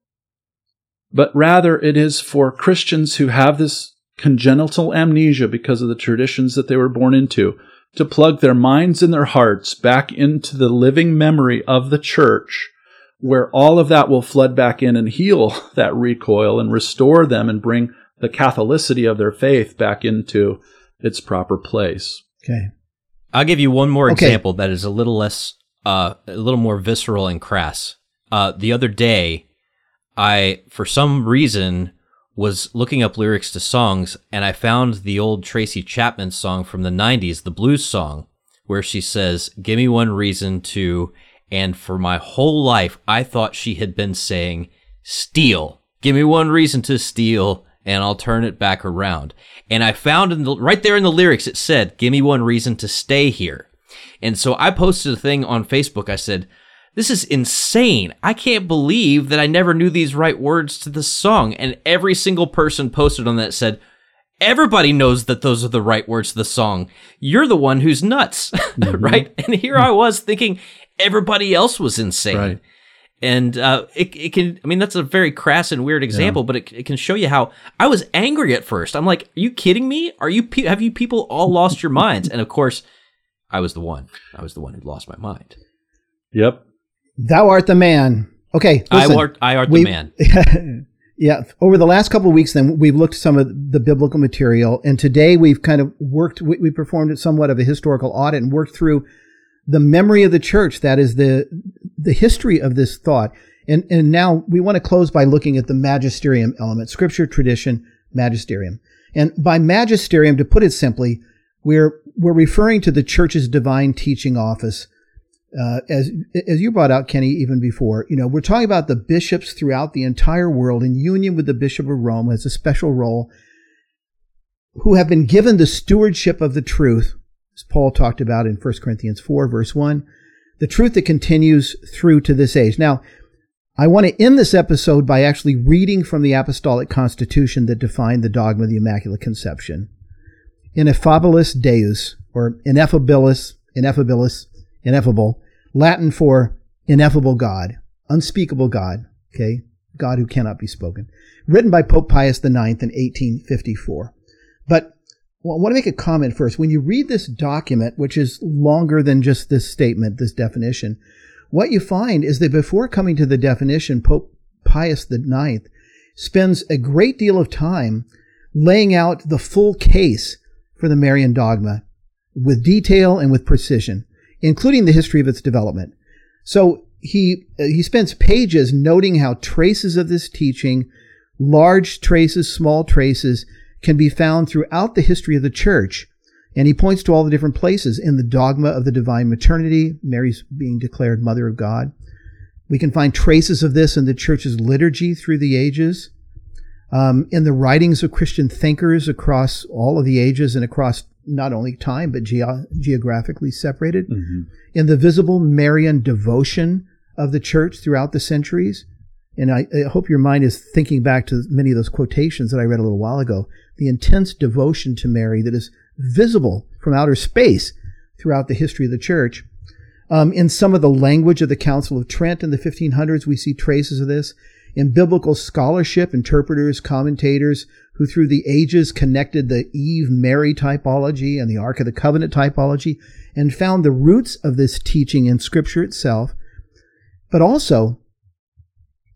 but rather it is for Christians who have this congenital amnesia because of the traditions that they were born into to plug their minds and their hearts back into the living memory of the church where all of that will flood back in and heal [laughs] that recoil and restore them and bring the Catholicity of their faith back into its proper place. Okay. I'll give you one more okay. example that is a little less, uh, a little more visceral and crass. Uh, the other day, I, for some reason, was looking up lyrics to songs and I found the old Tracy Chapman song from the 90s, the blues song, where she says, Give me one reason to, and for my whole life, I thought she had been saying, Steal. Give me one reason to steal and I'll turn it back around. And I found in the, right there in the lyrics, it said, Give me one reason to stay here. And so I posted a thing on Facebook. I said, this is insane. I can't believe that I never knew these right words to the song. And every single person posted on that said, Everybody knows that those are the right words to the song. You're the one who's nuts, [laughs] mm-hmm. right? And here I was thinking everybody else was insane. Right. And uh, it, it can, I mean, that's a very crass and weird example, yeah. but it, it can show you how I was angry at first. I'm like, are you kidding me? Are you, have you people all lost your minds? And of course, I was the one. I was the one who lost my mind. Yep. Thou art the man. Okay, listen, I art, I art the man. [laughs] yeah, over the last couple of weeks, then we've looked some of the biblical material, and today we've kind of worked. We, we performed somewhat of a historical audit and worked through the memory of the church. That is the the history of this thought. And and now we want to close by looking at the magisterium element: scripture, tradition, magisterium. And by magisterium, to put it simply, we're we're referring to the church's divine teaching office uh, as as you brought out, Kenny, even before, you know, we're talking about the bishops throughout the entire world in union with the Bishop of Rome as a special role, who have been given the stewardship of the truth, as Paul talked about in 1 Corinthians 4, verse 1, the truth that continues through to this age. Now, I want to end this episode by actually reading from the Apostolic Constitution that defined the dogma of the Immaculate Conception. Ineffabilis Deus, or ineffabilis, ineffabilis ineffable, Latin for ineffable God, unspeakable God, okay? God who cannot be spoken. Written by Pope Pius IX in 1854. But well, I want to make a comment first. When you read this document, which is longer than just this statement, this definition, what you find is that before coming to the definition, Pope Pius IX spends a great deal of time laying out the full case for the Marian dogma with detail and with precision including the history of its development. So he uh, he spends pages noting how traces of this teaching, large traces, small traces, can be found throughout the history of the church. And he points to all the different places in the dogma of the divine maternity, Mary's being declared Mother of God. We can find traces of this in the church's liturgy through the ages, um, in the writings of Christian thinkers across all of the ages and across not only time but ge- geographically separated, mm-hmm. in the visible Marian devotion of the church throughout the centuries. And I, I, hope your mind is thinking back to many of those quotations that I read a little while ago. The intense devotion to Mary that is visible from outer space throughout the history of the church. Um, in some of the language of the Council of Trent in the 1500s, we see traces of this. In biblical scholarship, interpreters, commentators who through the ages connected the Eve Mary typology and the Ark of the Covenant typology and found the roots of this teaching in Scripture itself, but also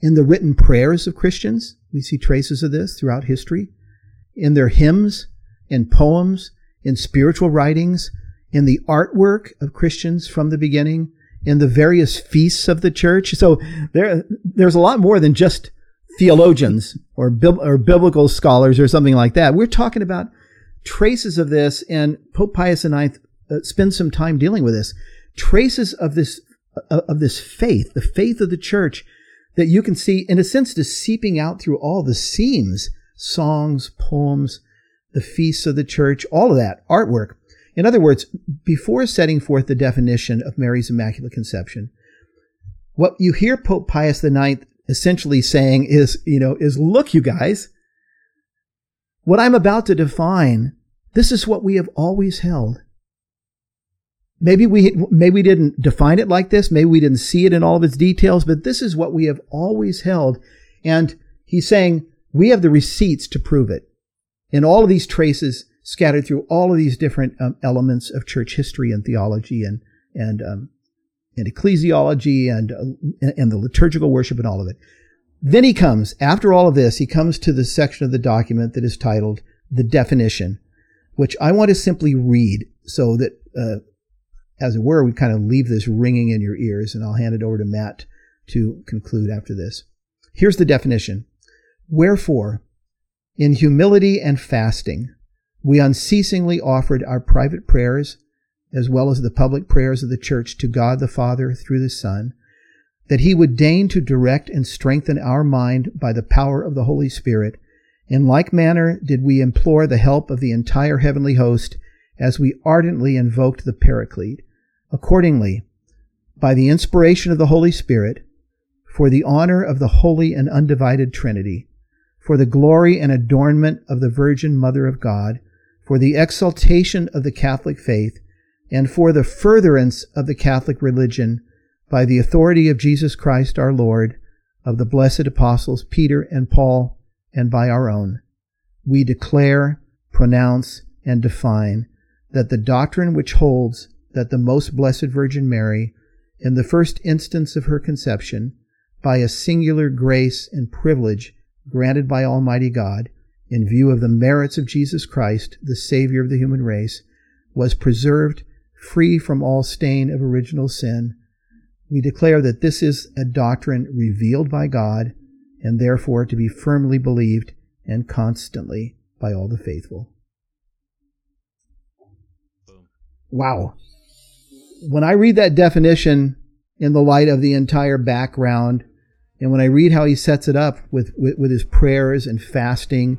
in the written prayers of Christians. We see traces of this throughout history, in their hymns, in poems, in spiritual writings, in the artwork of Christians from the beginning, in the various feasts of the church. So there, there's a lot more than just theologians or, or biblical scholars or something like that. We're talking about traces of this, and Pope Pius IX uh, spends some time dealing with this. Traces of this uh, of this faith, the faith of the church, that you can see, in a sense, just seeping out through all the seams, songs, poems, the feasts of the church, all of that artwork. In other words, before setting forth the definition of Mary's Immaculate Conception, what you hear Pope Pius IX essentially saying is, you know, is look, you guys, What I'm about to define, this is what we have always held. Maybe we, maybe we didn't define it like this. Maybe we didn't see it in all of its details, but this is what we have always held. And he's saying we have the receipts to prove it. In all of these traces scattered through all of these different um, elements of church history and theology and, and, um, and ecclesiology and, uh, and the liturgical worship and all of it. Then he comes, after all of this, he comes to the section of the document that is titled the definition, which I want to simply read so that, uh, as it were, we kind of leave this ringing in your ears, and I'll hand it over to Matt to conclude after this. Here's the definition. Wherefore, in humility and fasting, we unceasingly offered our private prayers, as well as the public prayers of the church to God the Father through the Son, that he would deign to direct and strengthen our mind by the power of the Holy Spirit. In like manner did we implore the help of the entire heavenly host as we ardently invoked the Paraclete. Accordingly, by the inspiration of the Holy Spirit, for the honor of the holy and undivided Trinity, for the glory and adornment of the Virgin Mother of God, for the exaltation of the Catholic faith, and for the furtherance of the Catholic religion, by the authority of Jesus Christ our Lord, of the blessed apostles Peter and Paul, and by our own, we declare, pronounce, and define that the doctrine which holds that the most blessed Virgin Mary, in the first instance of her conception, by a singular grace and privilege granted by Almighty God, in view of the merits of Jesus Christ, the Savior of the human race, was preserved free from all stain of original sin. We declare that this is a doctrine revealed by God and therefore to be firmly believed and constantly by all the faithful. Wow. When I read that definition in the light of the entire background, and when I read how he sets it up with, with, with his prayers and fasting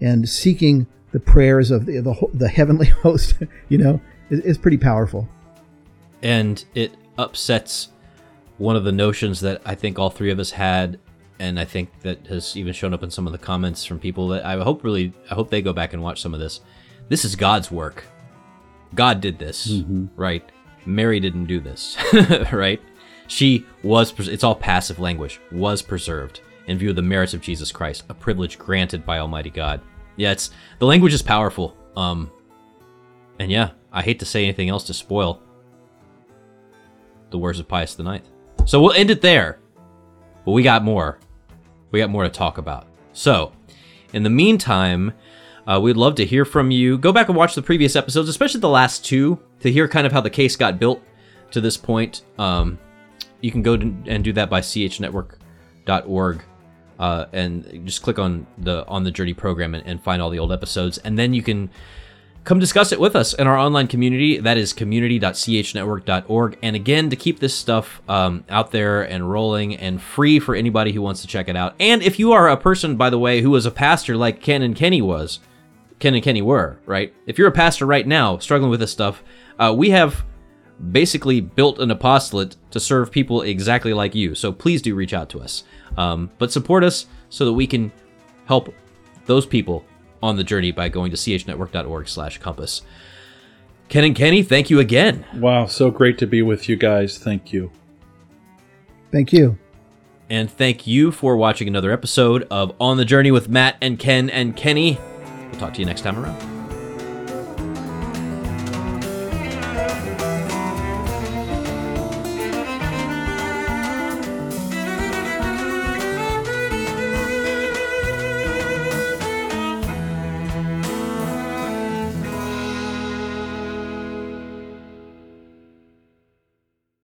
and seeking the prayers of the, the, the heavenly [laughs] host, you know, it, it's pretty powerful. And it upsets one of the notions that I think all three of us had and I think that has even shown up in some of the comments from people that I hope really I hope they go back and watch some of this. This is God's work. God did this, mm-hmm. right? Mary didn't do this, [laughs] right? She was it's all passive language. Was preserved in view of the merits of Jesus Christ, a privilege granted by Almighty God. Yeah, it's the language is powerful. Um and yeah, I hate to say anything else to spoil the words of Pius IX. So we'll end it there. But we got more we got more to talk about. So, in the meantime, uh, we'd love to hear from you. Go back and watch the previous episodes, especially the last two, to hear kind of how the case got built to this point. Um, you can go and do that by chnetwork.org. Uh, and just click on the on the journey program and, and find all the old episodes and then you can come discuss it with us in our online community. That is community.chnetwork.org. And again, to keep this stuff um, out there and rolling and free for anybody who wants to check it out. And if you are a person, by the way, who was a pastor like Ken and Kenny was, Ken and Kenny were, right? If you're a pastor right now struggling with this stuff, uh, we have basically built an apostolate to serve people exactly like you. So please do reach out to us. Um, but support us so that we can help those people on the journey by going to chnetwork.org slash compass. Ken and Kenny, thank you again. Wow, so great to be with you guys. Thank you. Thank you. And thank you for watching another episode of On the Journey with Matt and Ken and Kenny. Talk to you next time around.